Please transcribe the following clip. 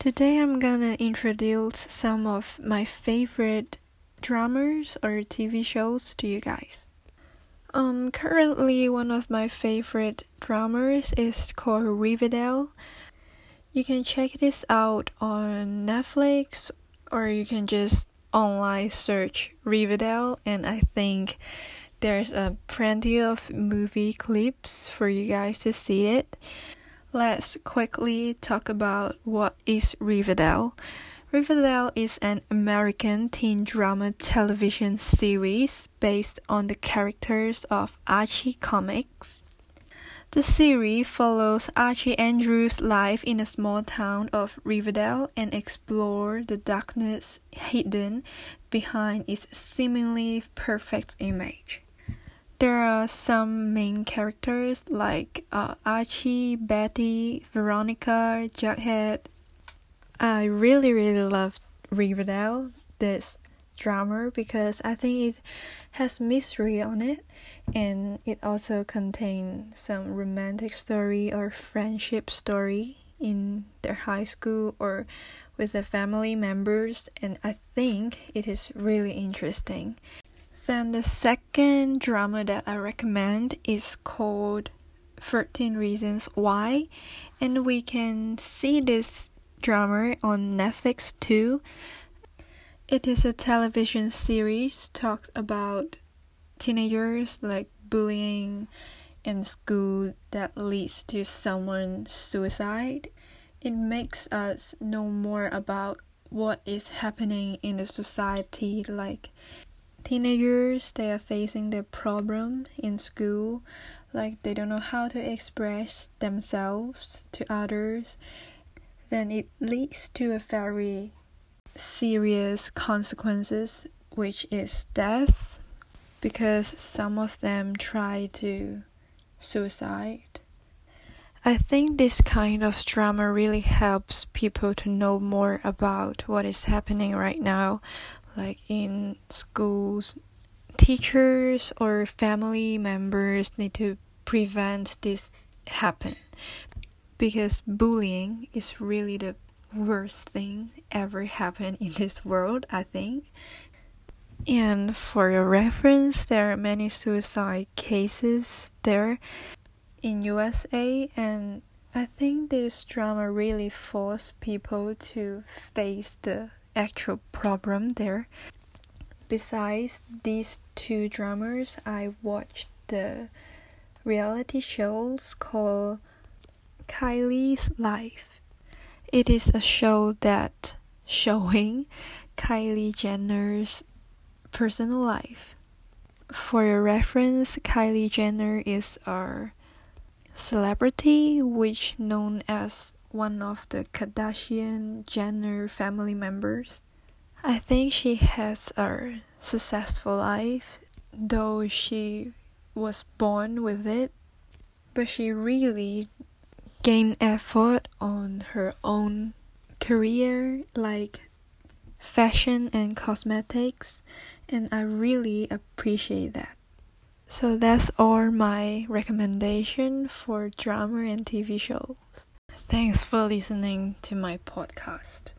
Today I'm gonna introduce some of my favorite dramas or TV shows to you guys. Um, currently one of my favorite dramas is called Riverdale. You can check this out on Netflix or you can just online search Riverdale and I think there's a plenty of movie clips for you guys to see it. Let's quickly talk about what is Riverdale. Riverdale is an American teen drama television series based on the characters of Archie comics. The series follows Archie Andrews' life in a small town of Riverdale and explores the darkness hidden behind its seemingly perfect image. There are some main characters like uh, Archie, Betty, Veronica, Jughead. I really, really love Riverdale, this drama, because I think it has mystery on it and it also contains some romantic story or friendship story in their high school or with the family members and I think it is really interesting. Then the second drama that I recommend is called 13 Reasons Why, and we can see this drama on Netflix too. It is a television series talked about teenagers like bullying in school that leads to someone's suicide. It makes us know more about what is happening in the society like teenagers they are facing the problem in school. Like they don't know how to express themselves to others. Then it leads to a very serious consequences which is death because some of them try to suicide. I think this kind of drama really helps people to know more about what is happening right now like in schools teachers or family members need to prevent this happen. Because bullying is really the worst thing ever happen in this world i think. And for your reference there are many suicide cases there in usa and i think this drama really forced people to face the actual problem there. Besides these two dramas, I watched the reality shows called Kylie's Life. It is a show that showing Kylie Jenner's personal life. For your reference, Kylie Jenner is a celebrity which known as one of the Kardashian Jenner family members. I think she has a successful life, though she was born with it, but she really gained effort on her own career, like fashion and cosmetics, and I really appreciate that. So that's all my recommendation for drama and TV shows. Thanks for listening to my podcast.